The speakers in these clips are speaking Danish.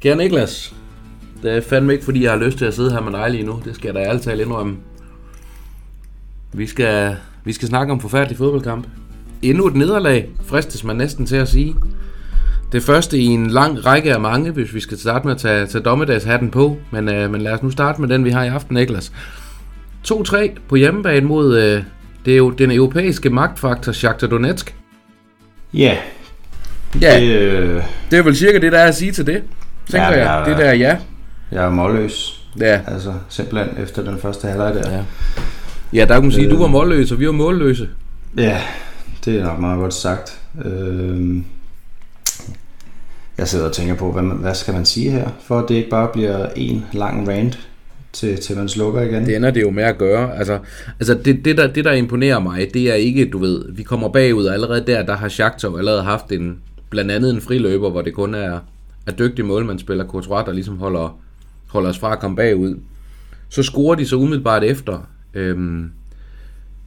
Kære Niklas, det er fandme ikke, fordi jeg har lyst til at sidde her med dig lige nu. Det skal jeg da ærligt talt indrømme. Vi skal, vi skal snakke om forfærdelig fodboldkamp. Endnu et nederlag, fristes man næsten til at sige. Det første i en lang række af mange, hvis vi skal starte med at tage, tage dommedagshatten på. Men, øh, men lad os nu starte med den, vi har i aften, Niklas. 2-3 på hjemmebane mod øh, det er jo den europæiske magtfaktor Shakhtar Donetsk. Ja. Ja, det, øh... det er vel cirka det, der er at sige til det. Tænker ja, jeg. jeg. Det der, ja. Jeg er målløs. Ja. Altså, simpelthen efter den første halvleg der. Ja, ja der kan man sige, øh... du var målløs, og vi var målløse. Ja, det er nok meget godt sagt. Øh... Jeg sidder og tænker på, hvad, hvad skal man sige her, for at det ikke bare bliver en lang rant til, til man slukker igen. Det ender det jo med at gøre. Altså, altså det, det, der, det, der imponerer mig, det er ikke, du ved, vi kommer bagud, og allerede der, der har Shakhtar allerede haft en, blandt andet en friløber, hvor det kun er, er dygtig målmandsspiller, Courtois, der ligesom holder, holder os fra at komme bagud. Så scorer de så umiddelbart efter øhm,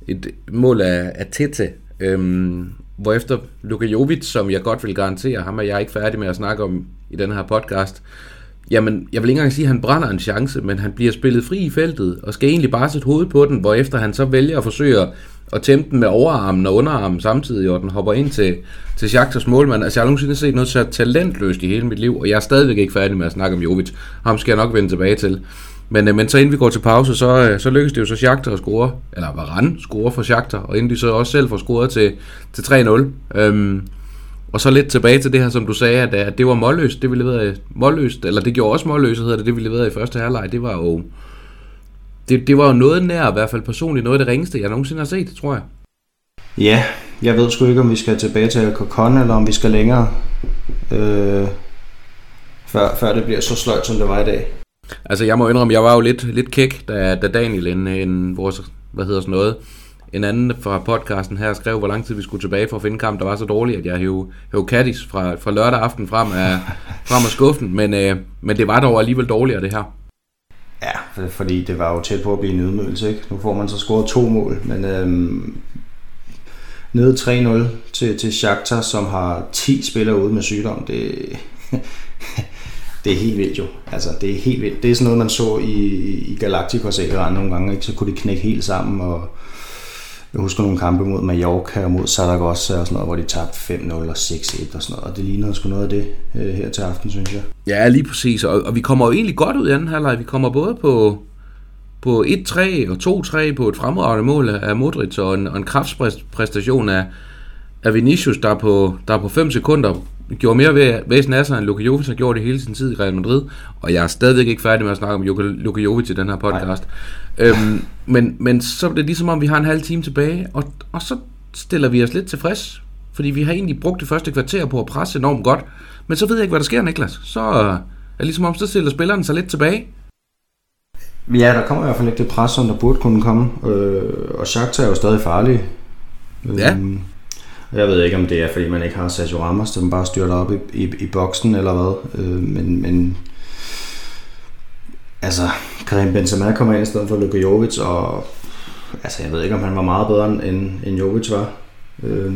et mål af, af Tete, øhm, efter Luka Jovic, som jeg godt vil garantere, ham er jeg ikke færdig med at snakke om i den her podcast, jamen, jeg vil ikke engang sige, at han brænder en chance, men han bliver spillet fri i feltet, og skal egentlig bare sætte hovedet på den, hvor efter han så vælger at forsøge at tæmpe den med overarmen og underarmen samtidig, og den hopper ind til, til Shakhtars målmand. Altså, jeg har nogensinde set noget så talentløst i hele mit liv, og jeg er stadigvæk ikke færdig med at snakke om Jovic. Ham skal jeg nok vende tilbage til. Men, øh, men så inden vi går til pause, så, øh, så lykkes det jo så Shakhtar at score, eller Varane score for Shakhtar, og inden de så også selv får scoret til, til 3-0. Øhm, og så lidt tilbage til det her, som du sagde, at, at det var målløst, det vi leverede målløst, eller det gjorde også målløst, hedder det, det vi leverede i første halvleg, det var jo, det, det var jo noget nær, i hvert fald personligt, noget af det ringeste, jeg nogensinde har set, tror jeg. Ja, jeg ved sgu ikke, om vi skal tilbage til Kokon, eller om vi skal længere, øh, før, før det bliver så sløjt, som det var i dag. Altså, jeg må indrømme, jeg var jo lidt, lidt kæk, da, da Daniel, en, en vores, hvad hedder sådan noget, en anden fra podcasten her skrev, hvor lang tid vi skulle tilbage for at finde kamp, der var så dårlig, at jeg hævde, hævde Kattis fra, fra lørdag aften frem af, frem af skuffen. Men, øh, men det var dog alligevel dårligere, det her. Ja, fordi det var jo tæt på at blive en ydmygelse, ikke? Nu får man så scoret to mål, men øhm, nede 3-0 til, til Shakhtar, som har 10 spillere ude med sygdom, det, det er helt vildt jo. Altså, det er helt vildt. Det er sådan noget, man så i, i Galacticos nogle gange, ikke? så kunne de knække helt sammen, og jeg husker nogle kampe mod Mallorca og mod Saragossa og sådan noget, hvor de tabte 5-0 og 6-1 og sådan noget. Og det ligner sgu noget af det øh, her til aften, synes jeg. Ja, lige præcis. Og, og vi kommer jo egentlig godt ud i anden halvleg. Vi kommer både på, på 1-3 og 2-3 på et fremragende mål af Modric og en, og en kraftpræstation af, af Vinicius, der på, der på 5 sekunder gjorde mere ved, væsen af sig, end Luka Jovic har gjort det hele sin tid i Real Madrid. Og jeg er stadigvæk ikke færdig med at snakke om Luka Jovic i den her podcast. Øhm, men, men så er det ligesom om, vi har en halv time tilbage, og, og så stiller vi os lidt tilfreds. Fordi vi har egentlig brugt det første kvarter på at presse enormt godt. Men så ved jeg ikke, hvad der sker, Niklas. Så er det ligesom om, så stiller spilleren sig lidt tilbage. Ja, der kommer i hvert fald ikke det pres, som der burde kunne komme. Øh, og Shakhtar er jo stadig farlig. Ja. Øhm, jeg ved ikke, om det er, fordi man ikke har Sergio Ramos, der bare styrter op i, i, i boksen eller hvad. Øh, men, men altså, Karim Benzema kommer ind i stedet for Luka Jovic, og altså, jeg ved ikke, om han var meget bedre, end, end Jovic var. Øh,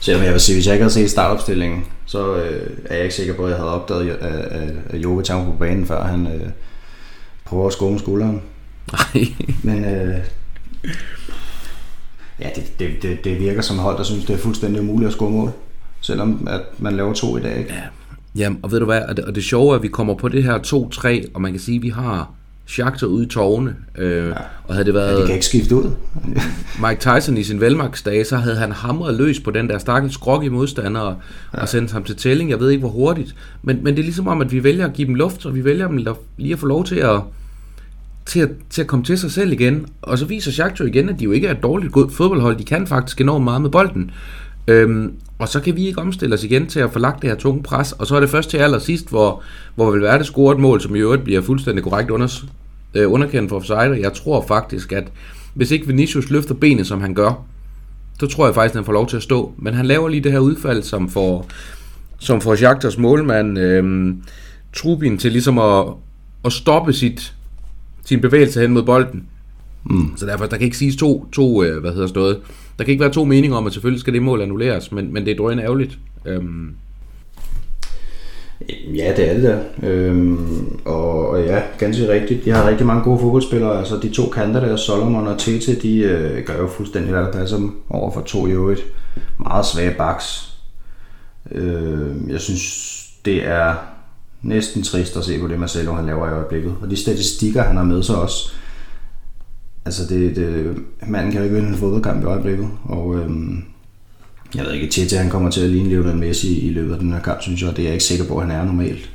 så jeg vil sige, hvis jeg ikke havde set startopstillingen, så øh, er jeg ikke sikker på, at jeg havde opdaget, at, at, at Jovic var på banen, før han øh, prøver at skåre med skulderen. Nej. Men øh, ja, det, det, det, det virker som hold, der synes, det er fuldstændig umuligt at score mål. Selvom at man laver to i dag. Ikke? Ja. Jamen, og ved du hvad, og det, og det sjove er, at vi kommer på det her 2-3, og man kan sige, at vi har Shakhtar ude i tårne. Øh, ja. Og havde det været... Ja, de kan ikke skifte ud. Mike Tyson i sin velmagsdage, så havde han hamret løs på den der stakkels i modstander og, ja. og sendt ham til tælling. Jeg ved ikke, hvor hurtigt. Men, men det er ligesom om, at vi vælger at give dem luft, og vi vælger dem lige at få lov til at, til at, til at komme til sig selv igen. Og så viser Shakhtar igen, at de jo ikke er et dårligt godt fodboldhold. De kan faktisk enormt meget med bolden. Øhm, og så kan vi ikke omstille os igen til at få lagt det her tunge pres. Og så er det først til allersidst, hvor, hvor vil være det scoret et mål, som i øvrigt bliver fuldstændig korrekt under, øh, underkendt for offside. Jeg tror faktisk, at hvis ikke Vinicius løfter benet, som han gør, så tror jeg faktisk, at han får lov til at stå. Men han laver lige det her udfald, som får, som får Jagters målmand øh, Trubin til ligesom at, at stoppe sit, sin bevægelse hen mod bolden. Mm. Så derfor, der kan ikke siges to, to øh, hvad hedder sådan noget, der kan ikke være to meninger om, at selvfølgelig skal det mål annulleres, men, men det er drøjende ærgerligt. Øhm, Ja, det er det der. Øhm, og, og ja, ganske rigtigt. De har rigtig mange gode fodboldspillere. Altså de to kanter der, Solomon og Tete, de øh, gør jo fuldstændig, hvad der passer dem over for to i øvrigt. Meget svage baks. Øh, jeg synes, det er næsten trist at se på det, Marcelo han laver i øjeblikket. Og de statistikker, han har med sig også. Altså, det, det, manden kan jo ikke vinde en fodboldkamp i øjeblikket. Og øhm, jeg ved ikke, Tete han kommer til at ligne Lionel Messi i løbet af den her kamp, synes jeg. Det er jeg ikke sikker på, at han er normalt.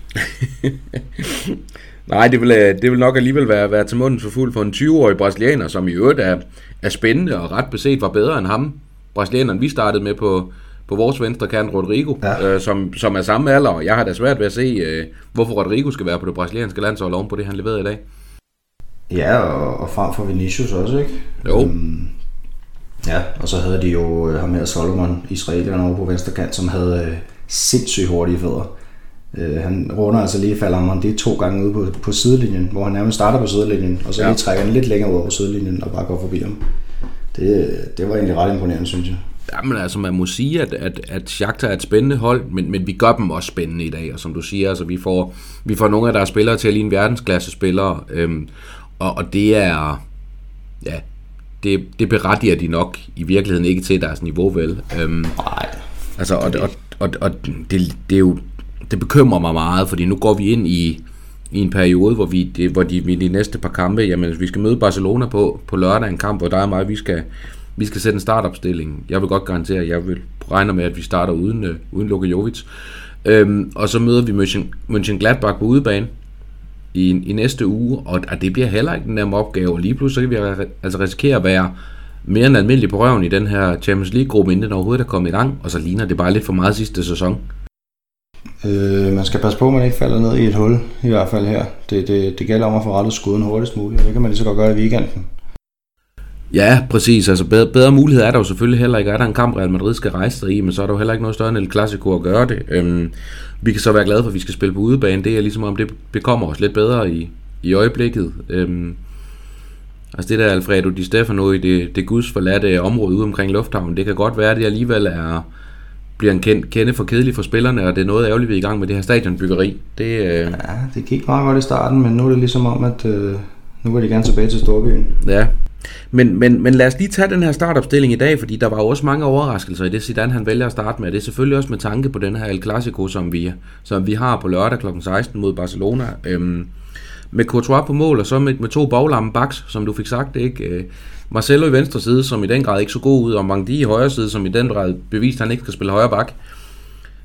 Nej, det vil, øh, det vil nok alligevel være, være til munden for fuld for en 20-årig brasilianer, som i øvrigt er, er spændende og ret beset var bedre end ham. Brasilianeren, vi startede med på, på vores venstre kant, Rodrigo, ja. øh, som, som er samme alder, og jeg har da svært ved at se, øh, hvorfor Rodrigo skal være på det brasilianske landshold oven på det, han leverede i dag. Ja, og, og frem for Vinicius også, ikke? Jo. Um, ja, og så havde de jo øh, ham her Solomon, israelierne over på venstre kant, som havde øh, sindssygt hurtige fødder. Uh, han runder altså lige falder det to gange ude på, på sidelinjen, hvor han nærmest starter på sidelinjen, og så ja. lige trækker han lidt længere ud på sidelinjen og bare går forbi ham. Det, det var egentlig ret imponerende, synes jeg. Jamen altså, man må sige, at, at, at Shakhtar er et spændende hold, men, men vi gør dem også spændende i dag, og som du siger, altså, vi, får, vi får nogle af deres spillere til at ligne verdensklasse spillere, øhm, og, og det er, ja, det, det berettiger de nok i virkeligheden ikke til deres niveau, vel? Øhm, Nej. Altså, og, og, og, og det, det er jo, det bekymrer mig meget, fordi nu går vi ind i, i en periode, hvor vi, det, hvor de, vi de næste par kampe, jamen vi skal møde Barcelona på, på lørdag, en kamp, hvor der er meget, vi skal, vi skal sætte en startopstilling. Jeg vil godt garantere, at jeg vil regne med, at vi starter uden, øh, uden Luka Jovic. Øhm, og så møder vi München, München Gladbach på udebane i, i næste uge, og, og det bliver heller ikke den nemme opgave. Og lige pludselig kan vi altså risikere at være mere end almindelig på røven i den her Champions League-gruppe, inden den overhovedet er kommet i gang, og så ligner det bare lidt for meget sidste sæson. Øh, man skal passe på, at man ikke falder ned i et hul, i hvert fald her. Det, det, det gælder om at få rettet skuden hurtigst muligt, og det kan man lige så godt gøre i weekenden. Ja, præcis. Altså bedre, bedre mulighed er der jo selvfølgelig heller ikke. Er der en kamp, Real Madrid skal rejse sig i, men så er der jo heller ikke noget større end El Clasico at gøre det. Øhm, vi kan så være glade for, at vi skal spille på udebane. Det er ligesom om, det bekommer os lidt bedre i, i øjeblikket. Øhm, altså det der Alfredo Di Stefano i det, det guds forladte område ude omkring lufthavnen, det kan godt være, at det alligevel er, bliver en kend, kende for kedeligt for spillerne, og det er noget ærgerligt, vi er i gang med det her stadionbyggeri. Det, øh... Ja, det gik meget godt i starten, men nu er det ligesom om, at øh, nu vil de gerne tilbage til Storbyen. Ja, men, men, men lad os lige tage den her startopstilling i dag, fordi der var jo også mange overraskelser i det Zidane han vælger at starte med. Det er selvfølgelig også med tanke på den her El Clasico, som vi, som vi har på lørdag kl. 16 mod Barcelona. Øhm, med Courtois på mål, og så med, med to baglamme baks, som du fik sagt, ikke? Øh, Marcelo i venstre side, som i den grad ikke så god ud, og Mangdi i højre side, som i den grad beviste, at han ikke skal spille højre bak.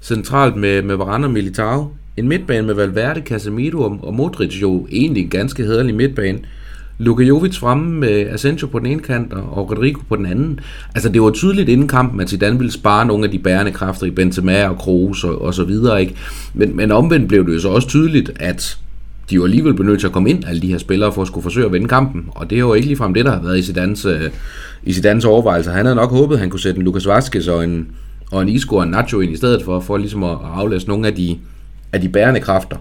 Centralt med, med Varane og Militao. En midtbane med Valverde, Casemiro og Modric, jo egentlig en ganske hederlig midtbane. Luka Jovic fremme med Asensio på den ene kant og Rodrigo på den anden. Altså det var tydeligt inden kampen, at Zidane ville spare nogle af de bærende kræfter i Benzema og Kroos og, og så videre. Ikke? Men, men omvendt blev det jo så også tydeligt, at de jo alligevel blev nødt til at komme ind, alle de her spillere, for at skulle forsøge at vinde kampen. Og det er jo ikke ligefrem det, der har været i Zidanes, øh, i Zidanes overvejelser. Han havde nok håbet, at han kunne sætte en Lucas Vazquez og en, og en Isco og en Nacho ind i stedet for, for ligesom at aflæse nogle af de, af de bærende kræfter.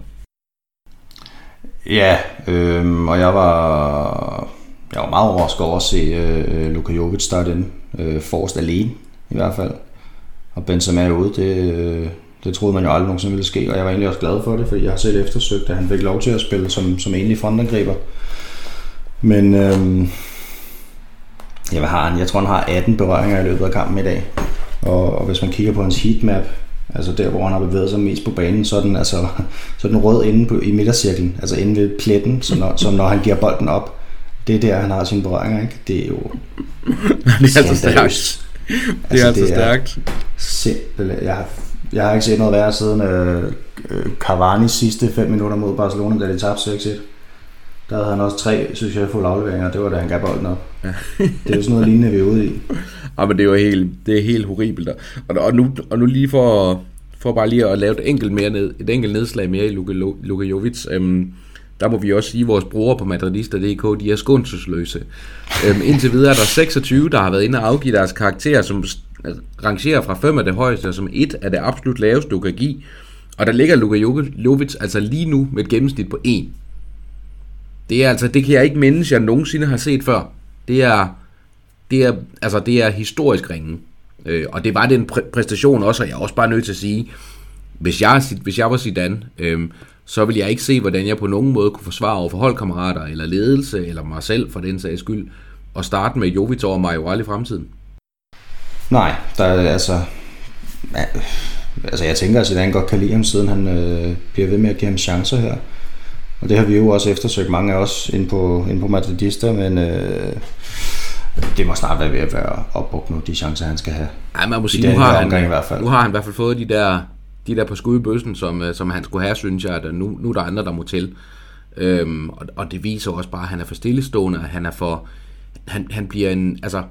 Ja, øh, og jeg var, jeg var meget overrasket over at se øh, Luka Jovic starte ind øh, forrest alene, i hvert fald. Og Benzema er ude, det, øh, det troede man jo aldrig nogensinde ville ske, og jeg var egentlig også glad for det, fordi jeg har set eftersøgt, at han fik lov til at spille som, som egentlig frontangriber. Men øh, ja, hvad har han? Jeg tror, han har 18 berøringer i løbet af kampen i dag. Og, og hvis man kigger på hans heatmap, altså der, hvor han har bevæget sig mest på banen, så er den, altså, så er den rød inde på, i midtercirklen, altså inde ved pletten, så når, så når han giver bolden op, det er der, han har sine berøringer, ikke? Det er jo det er altså stærkt. Det er altså, altså stærkt. Simpelthen. Jeg har, jeg har ikke set noget værre siden øh, Cavani sidste 5 minutter mod Barcelona, da de tabte 6-1. Der havde han også tre succesfulde afleveringer, det var da han gav bolden op. Ja. det er jo sådan noget lignende, vi er ude i. Ja, men det er jo helt, det er helt horribelt. Og, og, nu, og nu lige for, for bare lige at lave et enkelt, mere ned, et enkelt nedslag mere i Luka, Luka Jovic, øhm, der må vi også sige, at vores brugere på madridista.dk, de er skånselsløse. Øhm, indtil videre er der 26, der har været inde og afgive deres karakterer, som rangerer fra 5 af det højeste, som 1 er det absolut laveste, du kan give. Og der ligger Luka Jovic altså lige nu med et gennemsnit på 1. Det er altså, det kan jeg ikke mindes, jeg nogensinde har set før. Det er, det er, altså, det er historisk ringe. Øh, og det var den præ- præstation også, og jeg er også bare nødt til at sige, hvis jeg, hvis jeg var Zidane, øh, så ville jeg ikke se, hvordan jeg på nogen måde kunne forsvare over for holdkammerater, eller ledelse, eller mig selv for den sags skyld, og starte med Jovic over Majoral i fremtiden. Nej, der er altså... Altså jeg tænker, at Zidane godt kan lide ham, siden han øh, bliver ved med at give ham chancer her. Og det har vi jo også eftersøgt, mange af os, ind på, ind på Madridista, men øh, det må snart være ved at være opbrugt nu, de chancer, han skal have. Ja, man må sige, nu har, han, i hvert fald. nu har han i hvert fald fået de der, de der på skud i bøssen, som, øh, som han skulle have, synes jeg, at nu, nu er der andre, der må til. Øhm, og, og det viser også bare, at han er for stillestående, han er for... Han, han bliver en... Altså,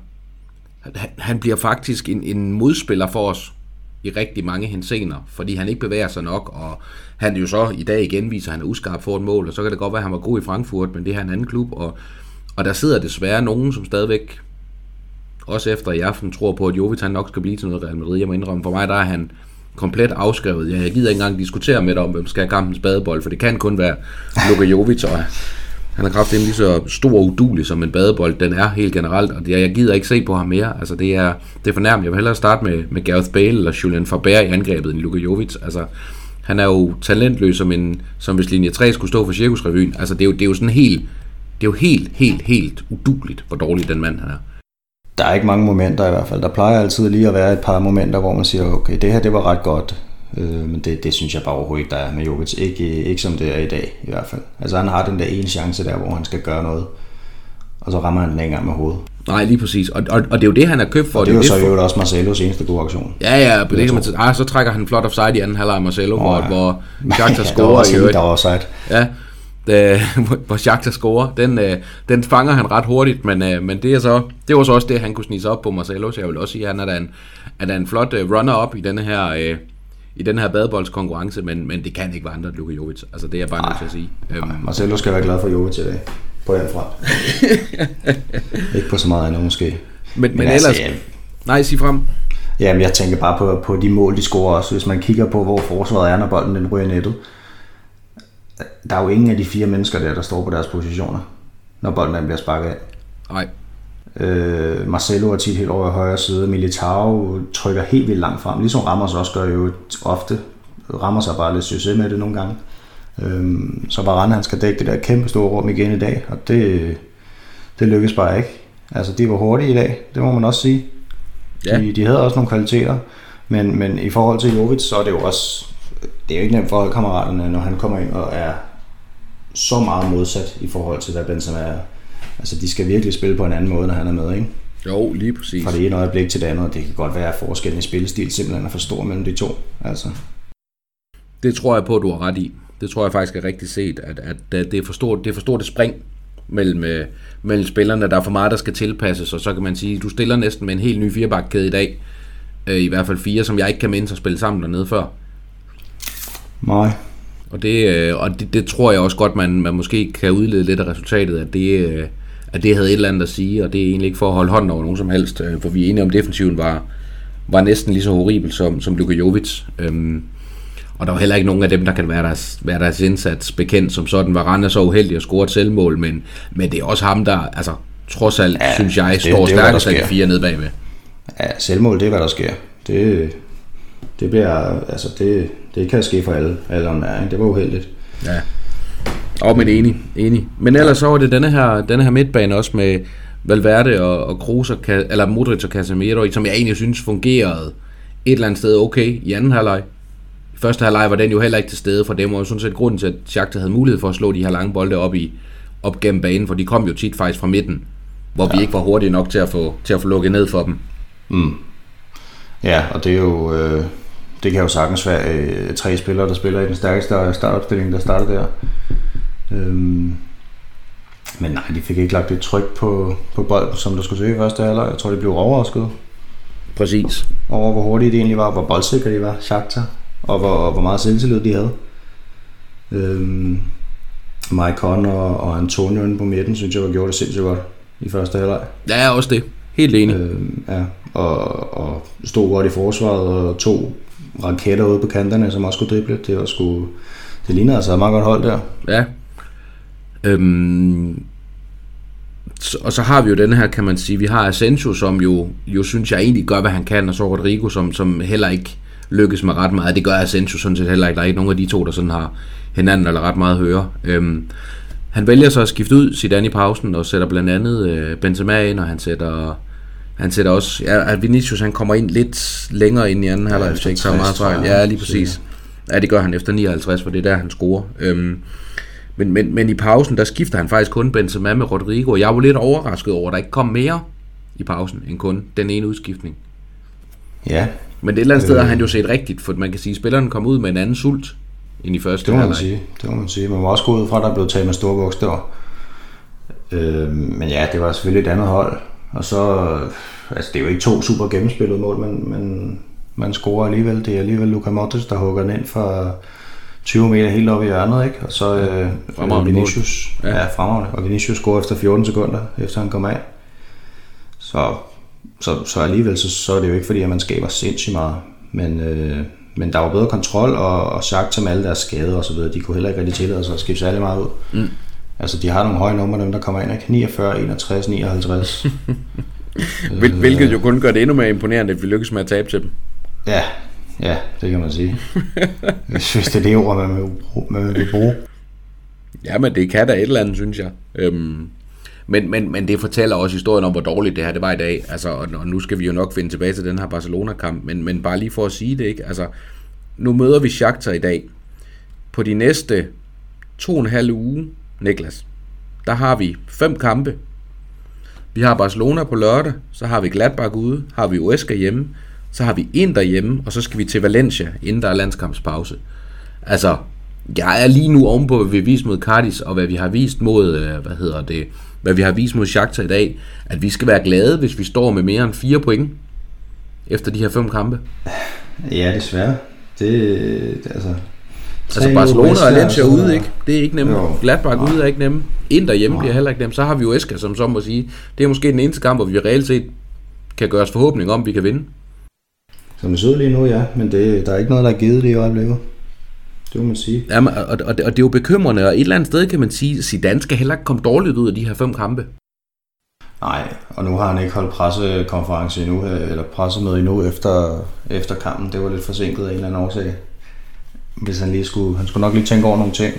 han, han bliver faktisk en, en modspiller for os i rigtig mange hensener, fordi han ikke bevæger sig nok, og han jo så i dag igen viser, at han er uskarp for et mål, og så kan det godt være, at han var god i Frankfurt, men det er en anden klub, og, og der sidder desværre nogen, som stadigvæk, også efter i aften, tror på, at Jovic han nok skal blive til noget Real Madrid. Jeg må indrømme, for mig der er han komplet afskrevet. Jeg gider ikke engang diskutere med dig om, hvem skal have kampens badebold, for det kan kun være Luka Jovic, og han er kraftigt lige så stor og udulig som en badebold. Den er helt generelt, og jeg gider ikke se på ham mere. Altså, det er, det er fornærmende. Jeg vil hellere starte med, med Gareth Bale eller Julian Faber i angrebet end Luka Jovic. Altså, han er jo talentløs, som, en, som hvis linje 3 skulle stå for Cirkusrevyen. Altså, det er jo, det er jo sådan helt, det er jo helt, helt, helt uduligt, hvor dårlig den mand han er. Der er ikke mange momenter i hvert fald. Der plejer altid lige at være et par momenter, hvor man siger, okay, det her det var ret godt. Øh, men det, det synes jeg bare overhovedet ikke, der er med Jovic. Ikke, ikke som det er i dag, i hvert fald. Altså han har den der ene chance der, hvor han skal gøre noget, og så rammer han den engang med hovedet. Nej, lige præcis. Og, og, og det er jo det, han har købt for. Og det er jo så jo også Marcelos eneste gode aktion. Ja, ja, det kan man tage. Ah, så trækker han flot offside i anden halvleg Marcelo, oh, hvor, ja. hvor Shakhtar ja, scorer. Der var, der var offside. Ja, øh, hvor Shakhtar scorer. Den, øh, den fanger han ret hurtigt, men, øh, men det, er så, det var så også det, han kunne snige sig op på Marcelo, så jeg vil også sige, at han er da en, er da en flot øh, runner-up i denne her... Øh, i den her badeboldskonkurrence, men, men det kan ikke være andre end Luka Jovic. Altså det er jeg bare nødt til at sige. Øhm. Marcelo skal være glad for Jovic i dag. På den front. ikke på så meget andet måske. Men, men, men altså, ellers... Ja. Nej, sig frem. Jamen, jeg tænker bare på, på de mål, de scorer også. Hvis man kigger på, hvor forsvaret er, når bolden den ryger nettet. Der er jo ingen af de fire mennesker der, der står på deres positioner, når bolden den bliver sparket af. Nej. Øh, Marcelo er tit helt over i højre side. Militao trykker helt vildt langt frem, ligesom Ramos også gør jo ofte. Rammer sig bare lidt succes med det nogle gange. Øh, så Varane han skal dække det der kæmpe store rum igen i dag, og det, det lykkes bare ikke. Altså, de var hurtige i dag, det må man også sige. Ja. De, de havde også nogle kvaliteter, men, men i forhold til Jovic, så er det jo også, det er jo ikke nemt for kammeraterne, når han kommer ind og er så meget modsat i forhold til, hvad Benzema er Altså, de skal virkelig spille på en anden måde, når han er med, ikke? Jo, lige præcis. Fra det ene øjeblik til det andet, det kan godt være, at forskellen i spillestil simpelthen er for stor mellem de to. Altså. Det tror jeg på, at du har ret i. Det tror jeg faktisk er rigtigt set, at, at det, er for stort, det er for stort et spring mellem, øh, mellem spillerne. Der er for meget, der skal tilpasses, og så kan man sige, du stiller næsten med en helt ny firebakkæde i dag. Øh, I hvert fald fire, som jeg ikke kan mindes at spille sammen dernede før. Nej. Og det, øh, og det, det tror jeg også godt, man, man måske kan udlede lidt af resultatet, at det, at det havde et eller andet at sige, og det er egentlig ikke for at holde hånden over nogen som helst, øh, for vi er enige om, at defensiven var, var næsten lige så horribel som, som Luka Jovic. Øhm, og der var heller ikke nogen af dem, der kan være deres, være deres indsats bekendt som sådan. Var Randa så uheldig at score et selvmål, men, men det er også ham, der altså, trods alt, ja, synes jeg, det, står stærkest af de fire nede bagved. Ja, selvmål, det er, hvad der sker. Det, det bliver, altså det, det kan ske for alle, alle om det var uheldigt. Ja. Og men enig, enig. Men ellers så var det denne her, denne her midtbane også med Valverde og, og Kroos, og, eller Modric og Casemiro, som jeg egentlig synes fungerede et eller andet sted okay i anden halvleg. I første halvleg var den jo heller ikke til stede, for var jo sådan set grunden til, at Shakhtar havde mulighed for at slå de her lange bolde op, i, op gennem banen, for de kom jo tit faktisk fra midten, hvor ja. vi ikke var hurtige nok til at få, til at få lukket ned for dem. Mm. Ja, og det er jo... Øh det kan jo sagtens være øh, tre spillere, der spiller i den stærkeste startopstilling, der starter der. Øhm, men nej, de fik ikke lagt et tryk på, på bolden, som der skulle søge i første halvleg. Jeg tror, de blev overrasket. Præcis. Over hvor hurtigt det egentlig var, hvor boldsikre de var, Shakhtar, og hvor, hvor meget selvtillid de havde. Øhm, Mike Conn og, og Antonio på midten, synes jeg var gjort det sindssygt godt i første halvleg. Ja, også det. Helt enig. Øhm, ja, og, og stod godt i forsvaret og to raketter ude på kanterne, som også kunne drible. Det var sgu... Det ligner altså et meget godt hold der. Ja. Øhm, og så har vi jo den her, kan man sige, vi har Asensio, som jo, jo synes jeg egentlig gør, hvad han kan, og så Rodrigo, som, som heller ikke lykkes med ret meget. Det gør Asensio sådan set heller ikke. Der er ikke nogen af de to, der sådan har hinanden eller ret meget at høre. Øhm, han vælger så at skifte ud Zidane i pausen, og sætter blandt andet øh, Benzema ind, og han sætter, han sætter også, ja, Vinicius han kommer ind lidt længere ind i anden halvleg, hvis jeg ikke tager meget fejl. Ja, lige præcis. Ja, det gør han efter 59, for det er der, han scorer. Øhm, men, men, men i pausen, der skifter han faktisk kun Benzema med Rodrigo, og jeg var lidt overrasket over, at der ikke kom mere i pausen, end kun den ene udskiftning. Ja. Men et eller andet øh, sted har han jo set rigtigt, for man kan sige, at spilleren kom ud med en anden sult end i første det må man sige. Det må man sige. Man må også gå ud fra, at der blev taget med store bogstaver. Øh, men ja, det var selvfølgelig et andet hold. Og så, altså det er jo ikke to super gennemspillede mål, men, men man scorer alligevel. Det er alligevel Luka Modric, der hugger den ind for 20 meter helt op i hjørnet, ikke? Og så øh, Vinicius, ja. ja, fremragende. Og Vinicius scorer efter 14 sekunder, efter han kommer af. Så, så, så alligevel, så, så er det jo ikke fordi, at man skaber sindssygt meget. Men, øh, men der var bedre kontrol, og, og sagt med alle deres skader og så videre, de kunne heller ikke rigtig tillade sig at skifte særlig meget ud. Mm. Altså, de har nogle høje numre, dem der kommer ind, ikke? 49, 61, 59. Hvil, hvilket jo kun gør det endnu mere imponerende, at vi lykkes med at tabe til dem. Ja, ja, det kan man sige. Hvis det er det ord, man vil, man vil bruge. Ja, men det kan da et eller andet, synes jeg. Øhm, men, men, men det fortæller også historien om, hvor dårligt det her det var i dag. Altså, og, og nu skal vi jo nok finde tilbage til den her Barcelona-kamp, men, men bare lige for at sige det, ikke? Altså, nu møder vi Shakhtar i dag. På de næste to og en halv uge, Niklas, der har vi fem kampe. Vi har Barcelona på lørdag, så har vi Gladbach ude, har vi Uesca hjemme, så har vi en derhjemme, og så skal vi til Valencia, inden der er landskampspause. Altså, jeg er lige nu ovenpå, hvad vi har vist mod Cardis, og hvad vi har vist mod, øh, hvad hedder det, hvad vi har vist mod Shakhtar i dag, at vi skal være glade, hvis vi står med mere end fire point efter de her fem kampe. Ja, desværre. Det, altså, Altså Barcelona og Valencia ude, ikke? Det er ikke. Jo. Gladbach ude er ikke nemme. Ind derhjemme bliver heller ikke nemme. Så har vi jo Eska, som så må sige, det er måske den eneste kamp, hvor vi reelt set kan gøre os forhåbning om, vi kan vinde. Som det ser lige nu, ja. Men det, der er ikke noget, der er givet det i øjeblikket. Det må man sige. Ja, og, og, og, det, og det er jo bekymrende, og et eller andet sted kan man sige, at Zidane skal heller ikke komme dårligt ud af de her fem kampe. Nej, og nu har han ikke holdt pressekonference endnu, eller pressemøde endnu efter, efter kampen. Det var lidt forsinket af en eller anden årsag. Hvis han lige skulle, han skulle nok lige tænke over nogle ting.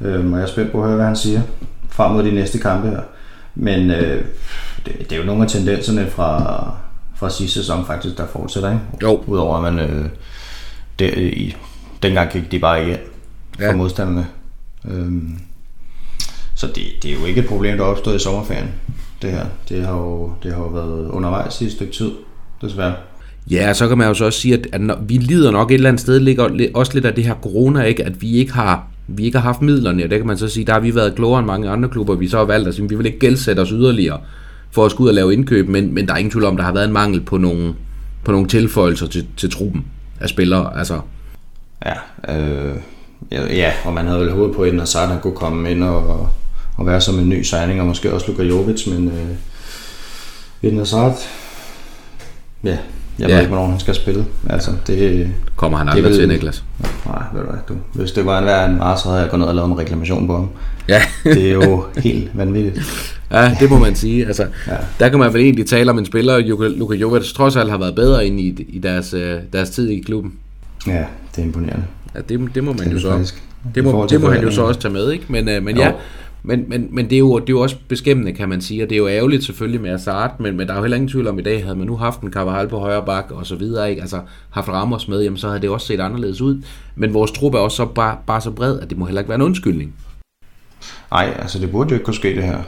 Øhm, og jeg er spændt på at høre, hvad han siger frem mod de næste kampe her. Men øh, det, det, er jo nogle af tendenserne fra, fra sidste sæson faktisk, der fortsætter, ikke? Jo. Udover at man øh, det, i, dengang gik de bare igen ja. for modstanderne. Øhm, så det, det er jo ikke et problem, der er opstået i sommerferien, det her. Det har jo, det har jo været undervejs i et stykke tid, desværre. Ja, så kan man jo så også sige, at, at når, vi lider nok et eller andet sted, ligger også lidt af det her corona, ikke? at vi ikke har vi ikke har haft midlerne, og det kan man så sige, der har vi været klogere end mange andre klubber, vi så har valgt at sige, at vi vil ikke gældsætte os yderligere for at skulle ud og lave indkøb, men, men der er ingen tvivl om, der har været en mangel på nogle, på nogle tilføjelser til, til truppen af spillere. Altså, Ja, øh, ja, og man havde vel håbet på, at Hazard han kunne komme ind og, og være som en ny signing, og måske også Luka Jovic, men øh, Eden Hazard, ja, jeg ja. ved ikke, hvornår han skal spille. Altså, det, Kommer han aldrig vil, til, Niklas? Nej, ved du hvad, du, hvis det var en hver en var, så havde jeg gået ned og lavet en reklamation på ham. Ja. det er jo helt vanvittigt. Ja, det må man sige. Altså, ja. Der kan man vel egentlig tale om en spiller, Luka Jovic trods alt har været bedre ind i, i deres, øh, deres tid i klubben. Ja, det er imponerende. Ja, det, det må man det jo så. Faktisk. Det må, det må han jo så også tage med, ikke? Men, øh, men ja, men, men, men det, er jo, det er jo også beskæmmende, kan man sige, og det er jo ærgerligt selvfølgelig med Hazard, men, men der er jo heller ingen tvivl om i dag, havde man nu haft en Carvajal på højre bak og så videre, ikke? altså haft Ramos med, jamen, så havde det også set anderledes ud. Men vores trup er også så bare, bare så bred, at det må heller ikke være en undskyldning. Nej, altså det burde jo ikke kunne ske det her.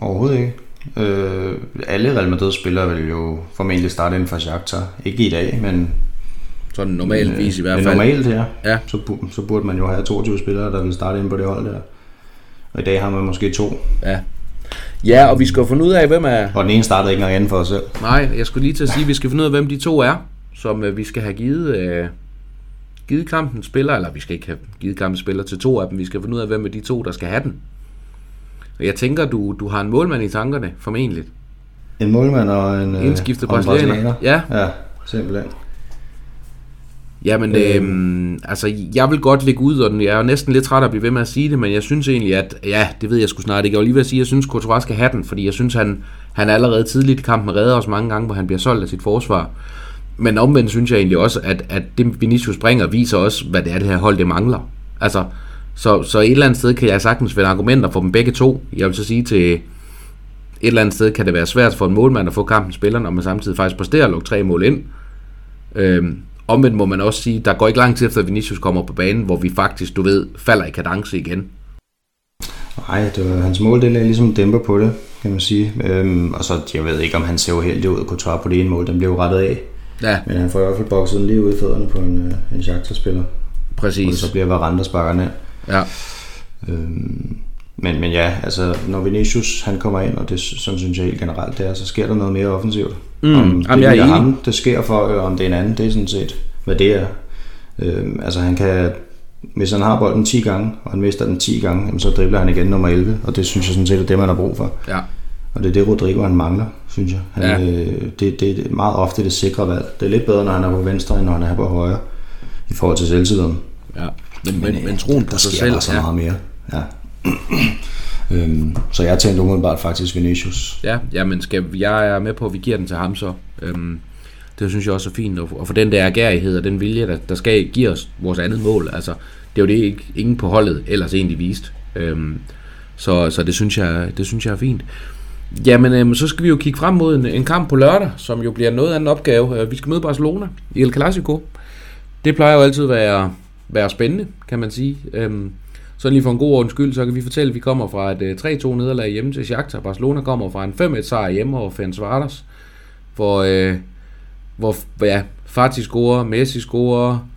Overhovedet ikke. Øh, alle Real Madrid-spillere vil jo formentlig starte inden for Shakhtar. Ikke i dag, men sådan normalt vis i hvert fald. Normalt, ja. ja. Så, så burde man jo have 22 spillere, der vil starte ind på det hold der. Og i dag har man måske to. Ja. Ja, og vi skal finde ud af, hvem er... Og den ene startede ikke engang inden for os selv. Nej, jeg skulle lige til at sige, at vi skal finde ud af, hvem de to er, som uh, vi skal have givet, uh, givet kampen spiller, eller vi skal ikke have givet kampen spiller til to af dem, vi skal finde ud af, hvem er de to, der skal have den. Og jeg tænker, du, du har en målmand i tankerne, formentlig. En målmand og en... Indskiftet brasilianer. Ja. Ja, simpelthen. Jamen, øh, øh, altså, jeg vil godt ligge ud, og jeg er næsten lidt træt af at blive ved med at sige det, men jeg synes egentlig, at, ja, det ved jeg sgu snart ikke. Jeg vil lige ved at sige, at jeg synes, Courtois skal have den, fordi jeg synes, han, han allerede tidligt i kampen redder os mange gange, hvor han bliver solgt af sit forsvar. Men omvendt synes jeg egentlig også, at, at det Vinicius bringer, viser også, hvad det er, det her hold, det mangler. Altså, så, så et eller andet sted kan jeg sagtens finde argumenter for dem begge to. Jeg vil så sige til et eller andet sted, kan det være svært for en målmand at få kampen spiller, når man samtidig faktisk præsterer at lukke tre mål ind. Øhm, omvendt må man også sige, der går ikke lang tid efter, at Vinicius kommer på banen, hvor vi faktisk, du ved, falder i kadence igen. Nej, det var, hans mål, det lagde ligesom dæmper på det, kan man sige. Øhm, og så, jeg ved ikke, om han ser uheldig ud at kunne på det ene mål. Den blev rettet af. Ja. Men han får i hvert fald bokset den lige ud i fødderne på en, øh, en Shakhtar-spiller. Præcis. Og så bliver Varanda sparker ned. Ja. Øhm, men, men ja, altså når Vinicius han kommer ind, og det sådan synes jeg helt generelt, det er, så sker der noget mere offensivt. Mm, om det jamen, jeg er er ham, det sker for, eller om det er en anden, det er sådan set, hvad det er. Øhm, altså han kan, hvis han har bolden 10 gange, og han mister den 10 gange, jamen, så dribler han igen nummer 11, og det synes jeg sådan set er det, man har brug for. Ja. Og det er det, Rodrigo han mangler, synes jeg. Han, Ja. øh, det, det er meget ofte det sikre valg. Det er lidt bedre, når han er på venstre, end når han er på højre, i forhold til selvtilliden. ja. Men, men, men troen på der sig sker selv, så ja. meget mere. Ja. øhm, så jeg tænkte umiddelbart faktisk Vinicius. Ja, jamen skal, jeg er med på, at vi giver den til ham så. Øhm, det synes jeg også er fint. Og, og for den der agerighed og den vilje, der, der skal give os vores andet mål. Altså, det er jo det, ikke, ingen på holdet ellers egentlig vist. Øhm, så, så det synes jeg, det synes jeg er fint. Jamen, øhm, så skal vi jo kigge frem mod en, en kamp på lørdag, som jo bliver noget af en opgave. Øh, Vi skal møde Barcelona i El Clasico. Det plejer jo altid at være, være spændende, kan man sige. Øhm, så lige for en god ordens skyld, så kan vi fortælle, at vi kommer fra et øh, 3-2 nederlag hjemme til Shakhtar. Barcelona kommer fra en 5-1 sejr hjemme over Ferencvaros, hvor, øh, hvor ja, Fati scorer, Messi scorer,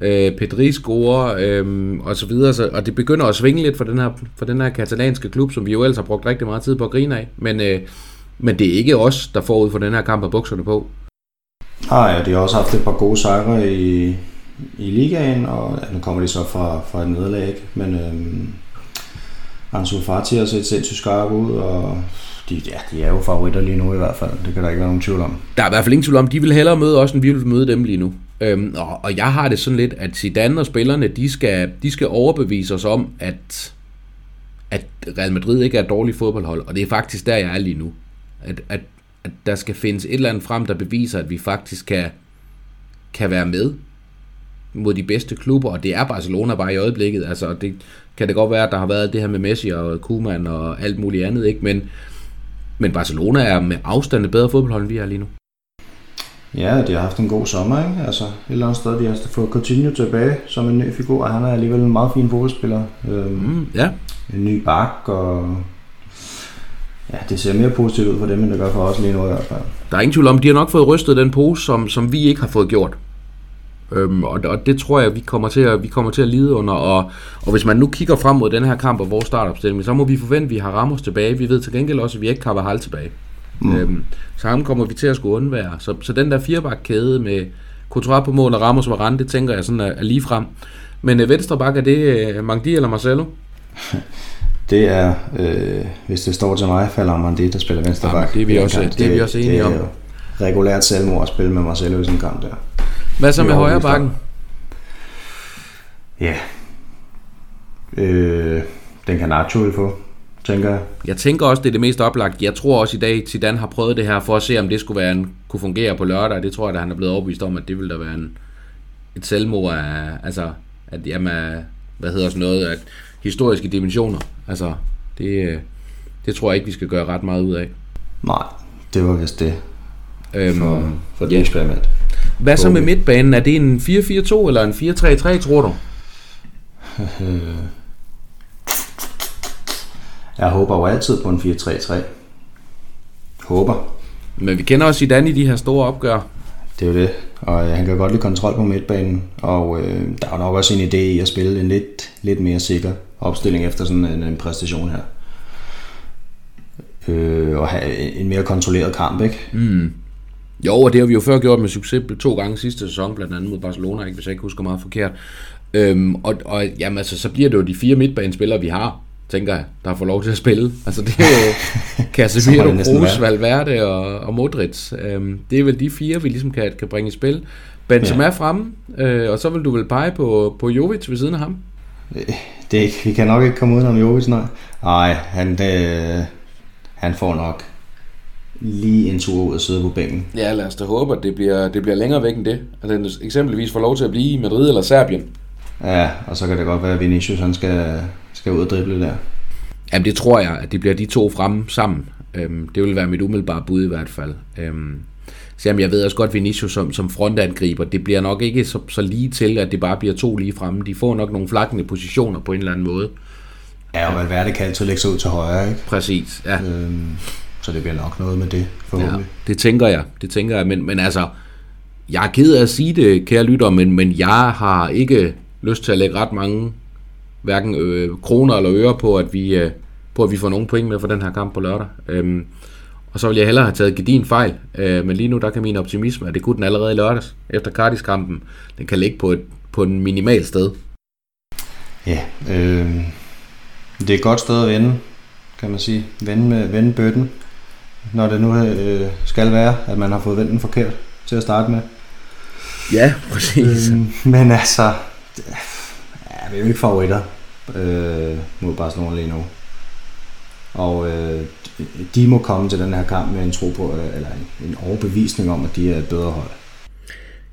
øh, Pedri scorer, øh, og så videre. Så, og det begynder at svinge lidt for den, her, for den her katalanske klub, som vi jo ellers har brugt rigtig meget tid på at grine af. Men, øh, men det er ikke os, der får ud for den her kamp af bukserne på. Nej, ja, de har også haft et par gode sejre i, i ligaen, og ja, nu kommer de så fra, fra et nederlag, ikke? men øhm, Ansu Fati har set sindssygt skarp ud, og de, ja, de er jo favoritter lige nu i hvert fald, det kan der ikke være nogen tvivl om. Der er i hvert fald ingen tvivl om, de vil hellere møde os, end vi vil møde dem lige nu. Øhm, og, og jeg har det sådan lidt, at Zidane og spillerne, de skal, de skal overbevise os om, at, at Real Madrid ikke er et dårligt fodboldhold. Og det er faktisk der, jeg er lige nu. At, at, at der skal findes et eller andet frem, der beviser, at vi faktisk kan, kan være med mod de bedste klubber, og det er Barcelona bare i øjeblikket. Altså, det kan det godt være, at der har været det her med Messi og Koeman og alt muligt andet, ikke? Men, men Barcelona er med afstand et bedre fodboldhold, end vi er lige nu. Ja, de har haft en god sommer, ikke? Altså, et eller andet sted, de har fået Coutinho tilbage som en ny figur, og han er alligevel en meget fin fodboldspiller. Øhm, Mm, ja, En ny bak, og ja, det ser mere positivt ud for dem, end det gør for os lige nu i hvert fald. Der er ingen tvivl om, de har nok fået rystet den pose, som, som vi ikke har fået gjort. Øhm, og, og det tror jeg, vi kommer til at, vi kommer til at lide under. Og, og hvis man nu kigger frem mod den her kamp og vores startopstilling, så må vi forvente, at vi har Ramos tilbage. Vi ved til gengæld også, at vi ikke har Carvajal tilbage. Mm. Øhm, så ham kommer vi til at skulle undvære. Så, så den der firebakkæde med Courtois på mål og Ramos Varane, det tænker jeg sådan er, er lige frem. Men øh, venstre bak, er det øh, Mangdi eller Marcelo? Det er, øh, hvis det står til mig, falder man det, der spiller venstre bak. det er vi også- kamp. det er vi også enige det er om. jo regulært selvmord at spille med Marcelo i sådan en kamp der. Hvad så med højre bakken? Ja. Øh, den kan Nacho vil få, tænker jeg. Jeg tænker også, det er det mest oplagt. Jeg tror også i dag, Zidane har prøvet det her for at se, om det skulle være en, kunne fungere på lørdag. Det tror jeg, at han er blevet overbevist om, at det ville da være en, et selvmord af, altså, at jamen, hvad hedder sådan noget, at historiske dimensioner. Altså, det, det tror jeg ikke, vi skal gøre ret meget ud af. Nej, det var vist det Øhm, for, for det ja. eksperiment. Hvad så med midtbanen? Er det en 4-4-2 eller en 4-3-3, tror du? Jeg håber jo altid på en 4-3-3. Håber. Men vi kender også Zidane i de her store opgør. Det er jo det. Og øh, han kan godt lide kontrol på midtbanen. Og øh, der er nok også en idé i at spille en lidt, lidt mere sikker opstilling efter sådan en, en præstation her. Øh, og have en mere kontrolleret kamp, ikke? Mm. Jo, og det har vi jo før gjort med succes to gange sidste sæson, blandt andet mod Barcelona, ikke, hvis jeg ikke husker meget forkert. Øhm, og, og jamen, altså, så bliver det jo de fire midtbanespillere, vi har. tænker jeg, der får lov til at spille. Altså det er jo Casemiro, Kroos, Valverde og, og Modric. Øhm, det er vel de fire, vi ligesom kan, kan bringe i spil. Benzema ja. fremme, øh, og så vil du vel pege på, på Jovic ved siden af ham? Det, ikke, vi kan nok ikke komme ud om Jovic, nej. Nej, han, det, han får nok lige en tur ud og sidde på bænken. Ja, lad os da håbe, at det bliver, det bliver længere væk end det. At den eksempelvis får lov til at blive i Madrid eller Serbien. Ja, og så kan det godt være, at Vinicius han skal, skal ud og drible der. Jamen det tror jeg, at det bliver de to fremme sammen. Øhm, det vil være mit umiddelbare bud i hvert fald. Øhm, så jamen, jeg ved også godt, Vinicius som, som frontangriber, det bliver nok ikke så, så lige til, at det bare bliver to lige fremme. De får nok nogle flakkende positioner på en eller anden måde. Ja, og Valverde kan altid lægge sig ud til højre, ikke? Præcis, ja. Øhm, så det bliver nok noget med det, forhåbentlig. Ja, det tænker jeg, det tænker jeg. Men, men altså, jeg er ked af at sige det, kære lytter, men, men jeg har ikke lyst til at lægge ret mange hverken øh, kroner eller øre på, at vi, øh, på, at vi får nogle point med for den her kamp på lørdag. Øhm, og så vil jeg hellere have taget gedin fejl. Øh, men lige nu, der kan min optimisme, at det kunne den allerede i lørdags, efter Cardis-kampen, den kan ligge på, et, på en minimal sted. Ja, øh, det er et godt sted at vende, kan man sige. Vende, med, vende bøtten, når det nu øh, skal være, at man har fået vendt den forkert til at starte med. Ja, præcis. Øh, men altså, ja, vi er jo ikke favoritter øh, mod Barcelona lige nu. Og øh, de må komme til den her kamp med en tro på, eller en, en overbevisning om, at de er et bedre hold.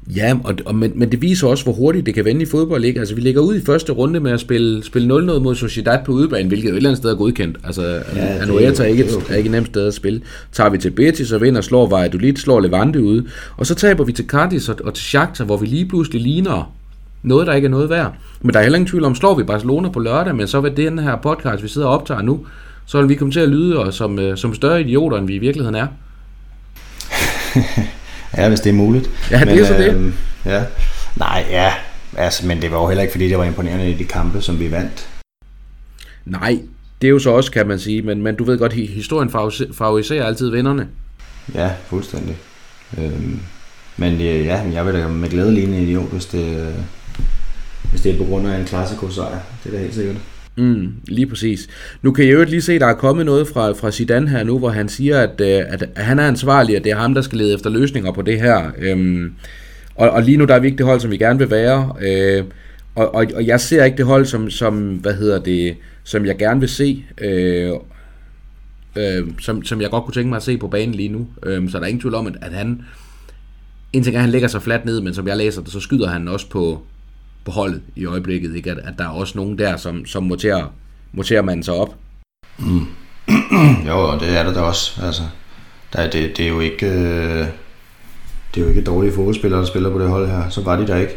Ja, og, og, men, men det viser også, hvor hurtigt det kan vende i fodbold. Ikke? Altså, vi ligger ud i første runde med at spille, spille 0-0 mod Sociedad på udebane, hvilket jo et eller andet sted er godkendt. Altså, ja, Anoeta er ikke, okay. er ikke nemt sted at spille. Tager vi til Betis og vinder, slår Valladolid, slår Levante ude. Og så taber vi til Cardis og, og til Shakhtar, hvor vi lige pludselig ligner noget, der ikke er noget værd. Men der er heller ingen tvivl om, slår vi Barcelona på lørdag, men så vil den her podcast, vi sidder og optager nu, så vil vi komme til at lyde som, øh, som større idioter, end vi i virkeligheden er. ja, hvis det er muligt. Ja, det men, er så det. Øh, ja. Nej, ja. Altså, men det var jo heller ikke, fordi det var imponerende i de kampe, som vi vandt. Nej, det er jo så også, kan man sige. Men, men du ved godt, historien favoriserer altid vinderne. Ja, fuldstændig. Øhm, men øh, ja, jeg vil da med glæde ligne en idiot, hvis det, øh, hvis det er på grund af en klassiko-sejr. Det er da helt sikkert. Mm, lige præcis. Nu kan jeg jo lige se, at der er kommet noget fra, fra Zidane her nu, hvor han siger, at, øh, at, at han er ansvarlig, at det er ham, der skal lede efter løsninger på det her. Øhm, og, og lige nu der er vi ikke det hold, som vi gerne vil være. Øh, og, og, og jeg ser ikke det hold, som, som, hvad hedder det, som jeg gerne vil se. Øh, øh, som, som jeg godt kunne tænke mig at se på banen lige nu. Øh, så der er ingen tvivl om, at, at han... En ting er, at han lægger sig fladt ned, men som jeg læser det, så skyder han også på, på holdet i øjeblikket, ikke? At, at der er også nogen der, som, som moterer, moterer man sig op. Mm. jo, det er der da også. Altså, der, det, det, er jo ikke... Øh, det er jo ikke dårlige fodboldspillere, der spiller på det hold her. Så var de der ikke.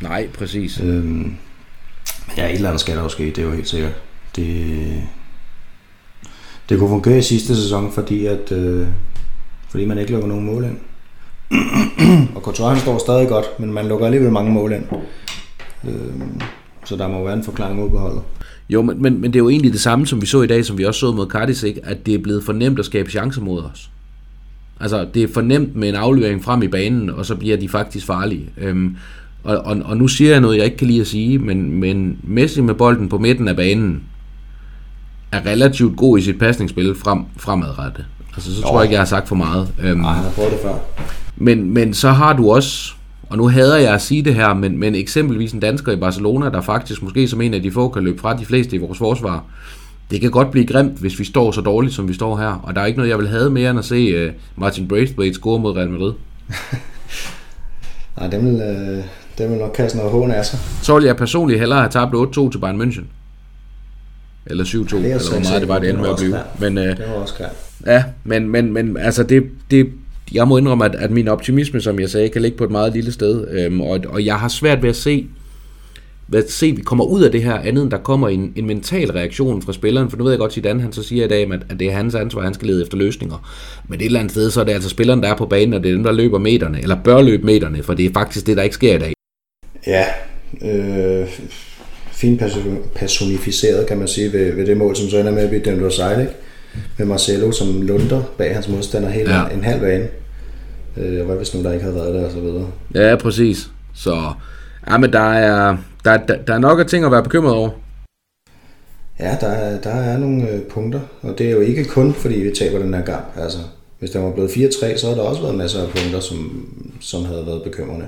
Nej, præcis. Øhm, men ja, et eller andet skal der jo ske, det er jo helt sikkert. Det, det kunne fungere i sidste sæson, fordi at øh, fordi man ikke lukker nogen mål ind. og Courtois han står stadig godt, men man lukker alligevel mange mål ind. Øh, så der må være en forklaring ud på holdet. Jo, men, men, men det er jo egentlig det samme, som vi så i dag, som vi også så mod Cardis, ikke? at det er blevet for nemt at skabe chancer mod os. Altså, det er for nemt med en aflevering frem i banen, og så bliver de faktisk farlige. Øhm, og, og, og nu siger jeg noget, jeg ikke kan lide at sige, men, men Messi med bolden på midten af banen er relativt god i sit pasningsspil frem, fremadrettet. Altså, så jo. tror jeg ikke, jeg har sagt for meget. Øhm, Nej, jeg har prøvet det før. Men, men så har du også og nu hader jeg at sige det her, men, men eksempelvis en dansker i Barcelona, der faktisk måske som en af de få kan løbe fra de fleste i vores forsvar, det kan godt blive grimt, hvis vi står så dårligt, som vi står her. Og der er ikke noget, jeg vil have mere end at se uh, Martin Braithwaite score mod Real Madrid. Nej, dem vil, uh, dem vil nok kaste noget hån af sig. Så vil jeg personligt hellere have tabt 8-2 til Bayern München. Eller 7-2, ja, eller hvor meget det var, det endte med at blive. Men, uh, det var også klart. Ja, men, men, men altså det, det, jeg må indrømme, at, at min optimisme, som jeg sagde, kan ligge på et meget lille sted. Øhm, og, og jeg har svært ved at se, ved at se, at vi kommer ud af det her andet, end der kommer en, en mental reaktion fra spilleren. For nu ved jeg godt, at han så siger i dag, at, at det er hans ansvar, at han skal lede efter løsninger. Men et eller andet sted, så er det altså spilleren, der er på banen, og det er dem, der løber meterne, eller bør løbe meterne, for det er faktisk det, der ikke sker i dag. Ja, øh, fint personificeret, kan man sige, ved, ved det mål, som så ender med at blive dømt offside, ikke? Med Marcelo som lunder bag hans modstander hele ja. en, en halv bane. Øh, hvad hvis nu der ikke havde været der, og så videre. Ja, præcis. Så, ja, men der er, der, der, der er nok af ting at være bekymret over. Ja, der er, der er nogle øh, punkter, og det er jo ikke kun, fordi vi taber den her kamp. Altså, hvis der var blevet 4-3, så har der også været masser af punkter, som, som havde været bekymrende.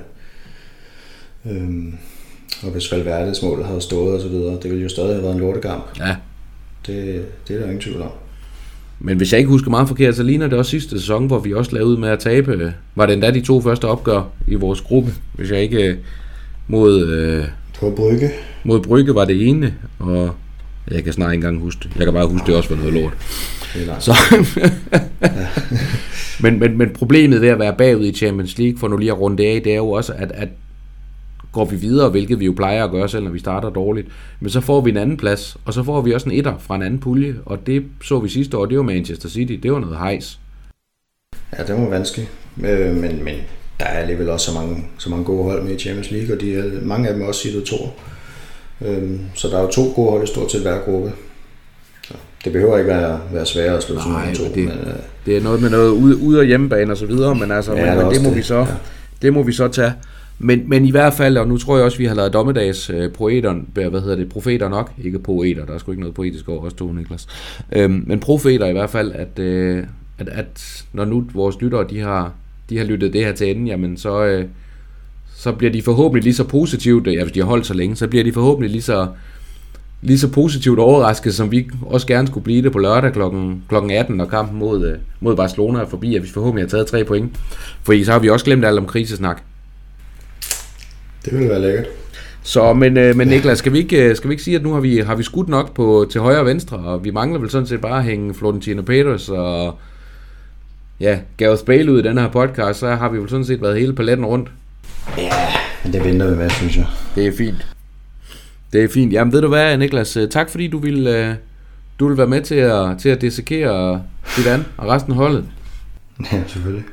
Øhm, og hvis Valverdes mål havde stået og så videre, det ville jo stadig have været en lortekamp. Ja. Det, det er der ingen tvivl om. Men hvis jeg ikke husker meget forkert, så ligner det også sidste sæson, hvor vi også lavede med at tabe. Var det endda de to første opgør i vores gruppe, hvis jeg ikke øh, mod... Øh, På Brygge. Mod Brygge var det ene, og jeg kan snart ikke engang huske det. Jeg kan bare huske, det også var noget lort. Så, men, men, men problemet ved at være bagud i Champions League, for nu lige at runde det af, det er jo også, at, at går vi videre, hvilket vi jo plejer at gøre selv, når vi starter dårligt, men så får vi en anden plads, og så får vi også en etter fra en anden pulje, og det så vi sidste år, det var Manchester City, det var noget hejs. Ja, det var vanskeligt, øh, men, men der er alligevel også så mange, så mange gode hold med i Champions League, og de er, mange af dem er også siddet to. Øhm, så der er jo to gode hold i stort set hver gruppe. Så det behøver ikke være, være sværere at slå sådan to. Det, men, øh, det er noget med noget ude, ude af hjemmebane og så videre, men altså, ja, men, men det må det. vi så, ja. det må vi så tage. Men, men i hvert fald, og nu tror jeg også, vi har lavet dommedags øh, poeter, hvad hedder det, profeter nok, ikke poeter, der er sgu ikke noget poetisk over os to, Niklas. Øhm, men profeter i hvert fald, at, øh, at, at når nu vores lyttere, de har, de har lyttet det her til enden, jamen så, øh, så bliver de forhåbentlig lige så positivt, ja, hvis de har holdt så længe, så bliver de forhåbentlig lige så, lige så positivt overrasket, som vi også gerne skulle blive det på lørdag kl. kl. 18, når kampen mod, øh, mod Barcelona er forbi, at vi forhåbentlig har taget tre point. For så har vi også glemt alt om krisesnak. Det ville være lækkert. Så, men, øh, men Niklas, skal vi, ikke, skal vi ikke sige, at nu har vi, har vi skudt nok på, til højre og venstre, og vi mangler vel sådan set bare at hænge Florentino Peters og ja, Gareth Bale ud i den her podcast, så har vi vel sådan set været hele paletten rundt. Ja, men det venter vi med, synes jeg. Det er fint. Det er fint. Jamen ved du hvad, Niklas, øh, tak fordi du vil, øh, du vil være med til at, til at dissekere dit an og resten af holdet. Ja, selvfølgelig.